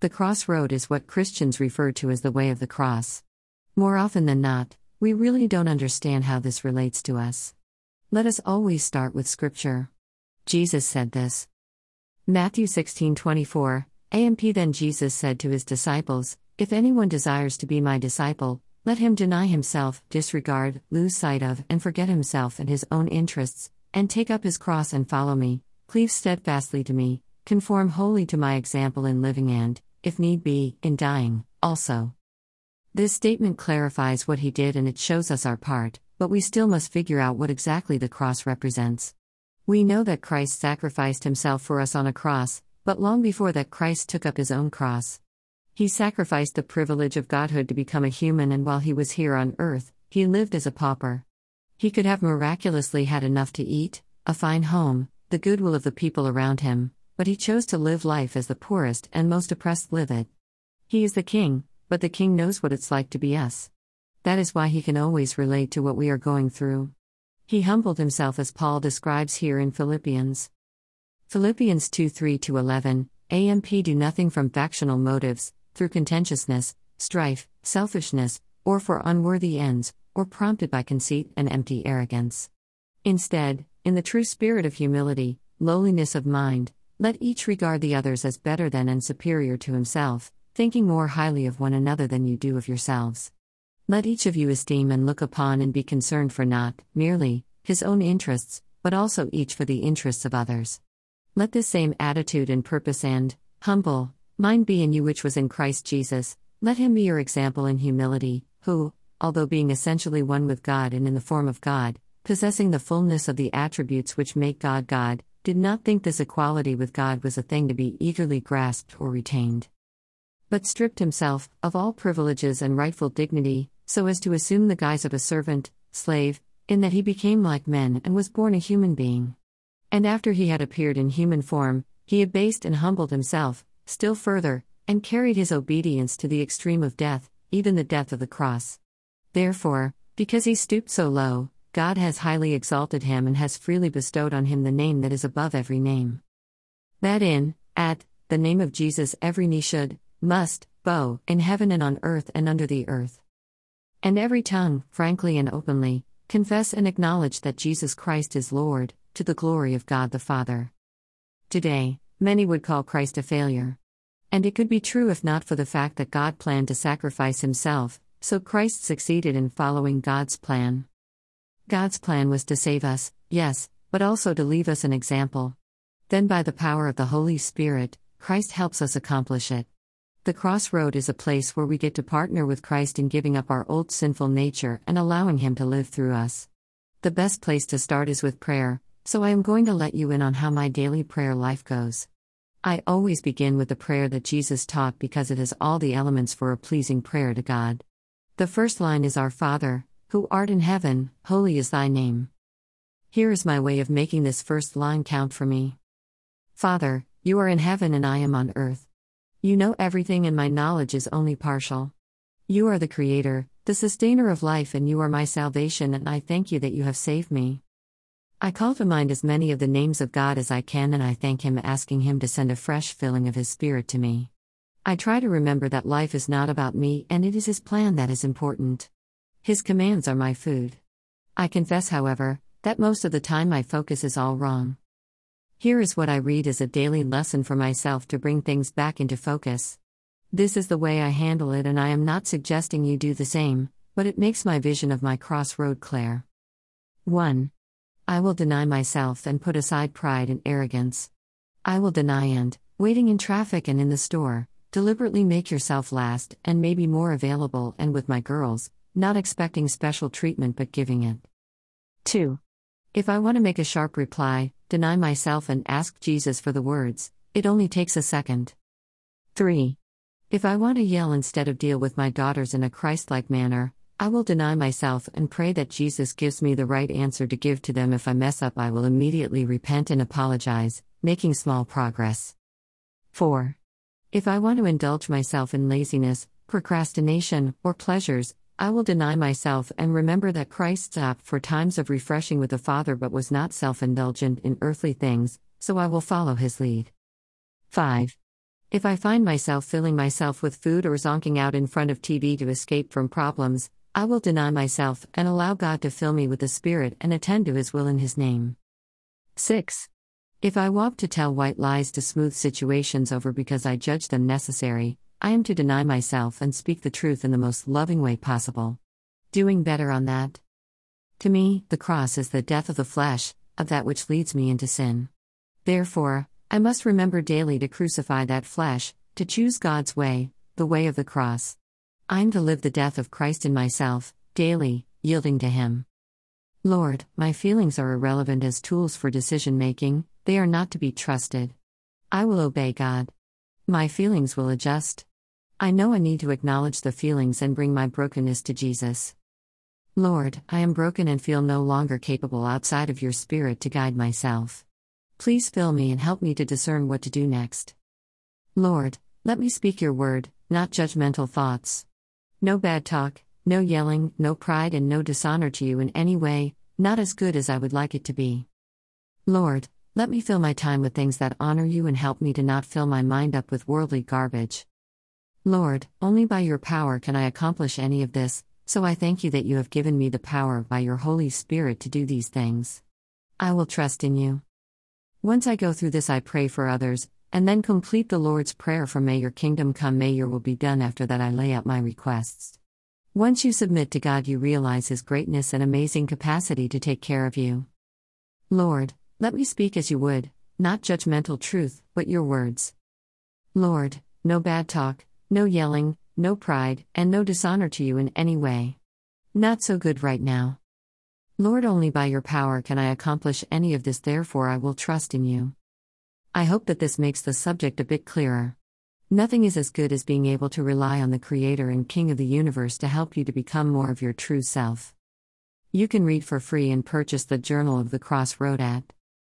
The crossroad is what Christians refer to as the way of the cross. More often than not, we really don't understand how this relates to us. Let us always start with Scripture. Jesus said this. Matthew 16:24 AMP then Jesus said to his disciples, If anyone desires to be my disciple, let him deny himself, disregard, lose sight of, and forget himself and his own interests, and take up his cross and follow me. Cleave steadfastly to me, conform wholly to my example in living and, if need be, in dying, also. This statement clarifies what he did and it shows us our part, but we still must figure out what exactly the cross represents. We know that Christ sacrificed himself for us on a cross, but long before that, Christ took up his own cross. He sacrificed the privilege of godhood to become a human, and while he was here on earth, he lived as a pauper. He could have miraculously had enough to eat, a fine home, the goodwill of the people around him, but he chose to live life as the poorest and most oppressed live it. He is the king, but the king knows what it's like to be us. That is why he can always relate to what we are going through. He humbled himself as Paul describes here in Philippians. Philippians 2 3 11, AMP do nothing from factional motives, through contentiousness, strife, selfishness, or for unworthy ends, or prompted by conceit and empty arrogance. Instead, in the true spirit of humility, lowliness of mind, let each regard the others as better than and superior to himself, thinking more highly of one another than you do of yourselves. Let each of you esteem and look upon and be concerned for not, merely, his own interests, but also each for the interests of others. Let this same attitude and purpose and, humble, mind be in you which was in Christ Jesus, let him be your example in humility, who, although being essentially one with God and in the form of God, possessing the fullness of the attributes which make God God, did not think this equality with God was a thing to be eagerly grasped or retained but stripped himself of all privileges and rightful dignity, so as to assume the guise of a servant, slave, in that he became like men and was born a human being. And after he had appeared in human form, he abased and humbled himself, still further, and carried his obedience to the extreme of death, even the death of the cross. Therefore, because he stooped so low, God has highly exalted him and has freely bestowed on him the name that is above every name. That in, at, the name of Jesus every knee should, must, bow, in heaven and on earth and under the earth. And every tongue, frankly and openly, confess and acknowledge that Jesus Christ is Lord, to the glory of God the Father. Today, many would call Christ a failure. And it could be true if not for the fact that God planned to sacrifice himself, so Christ succeeded in following God's plan. God's plan was to save us, yes, but also to leave us an example. Then, by the power of the Holy Spirit, Christ helps us accomplish it. The crossroad is a place where we get to partner with Christ in giving up our old sinful nature and allowing Him to live through us. The best place to start is with prayer, so I am going to let you in on how my daily prayer life goes. I always begin with the prayer that Jesus taught because it has all the elements for a pleasing prayer to God. The first line is Our Father, who art in heaven, holy is thy name. Here is my way of making this first line count for me. Father, you are in heaven and I am on earth. You know everything, and my knowledge is only partial. You are the Creator, the sustainer of life, and you are my salvation, and I thank you that you have saved me. I call to mind as many of the names of God as I can, and I thank Him, asking Him to send a fresh filling of His Spirit to me. I try to remember that life is not about me, and it is His plan that is important. His commands are my food. I confess, however, that most of the time my focus is all wrong. Here is what I read as a daily lesson for myself to bring things back into focus. This is the way I handle it, and I am not suggesting you do the same, but it makes my vision of my crossroad clear. 1. I will deny myself and put aside pride and arrogance. I will deny and, waiting in traffic and in the store, deliberately make yourself last and maybe more available and with my girls, not expecting special treatment but giving it. 2. If I want to make a sharp reply, deny myself and ask Jesus for the words, it only takes a second. 3. If I want to yell instead of deal with my daughters in a Christ like manner, I will deny myself and pray that Jesus gives me the right answer to give to them. If I mess up, I will immediately repent and apologize, making small progress. 4. If I want to indulge myself in laziness, procrastination, or pleasures, I will deny myself and remember that Christ stopped for times of refreshing with the Father but was not self indulgent in earthly things, so I will follow his lead. 5. If I find myself filling myself with food or zonking out in front of TV to escape from problems, I will deny myself and allow God to fill me with the Spirit and attend to His will in His name. 6. If I walk to tell white lies to smooth situations over because I judge them necessary, I am to deny myself and speak the truth in the most loving way possible. Doing better on that. To me, the cross is the death of the flesh, of that which leads me into sin. Therefore, I must remember daily to crucify that flesh, to choose God's way, the way of the cross. I'm to live the death of Christ in myself, daily, yielding to Him. Lord, my feelings are irrelevant as tools for decision making, they are not to be trusted. I will obey God. My feelings will adjust. I know I need to acknowledge the feelings and bring my brokenness to Jesus. Lord, I am broken and feel no longer capable outside of your Spirit to guide myself. Please fill me and help me to discern what to do next. Lord, let me speak your word, not judgmental thoughts. No bad talk, no yelling, no pride, and no dishonor to you in any way, not as good as I would like it to be. Lord, let me fill my time with things that honor you and help me to not fill my mind up with worldly garbage. Lord, only by your power can I accomplish any of this, so I thank you that you have given me the power by your Holy Spirit to do these things. I will trust in you. Once I go through this, I pray for others, and then complete the Lord's Prayer for May your kingdom come, may your will be done. After that, I lay out my requests. Once you submit to God, you realize His greatness and amazing capacity to take care of you. Lord, let me speak as you would, not judgmental truth, but your words. Lord, no bad talk, no yelling, no pride, and no dishonor to you in any way. Not so good right now. Lord, only by your power can I accomplish any of this, therefore, I will trust in you. I hope that this makes the subject a bit clearer. Nothing is as good as being able to rely on the Creator and King of the universe to help you to become more of your true self. You can read for free and purchase the Journal of the Crossroad at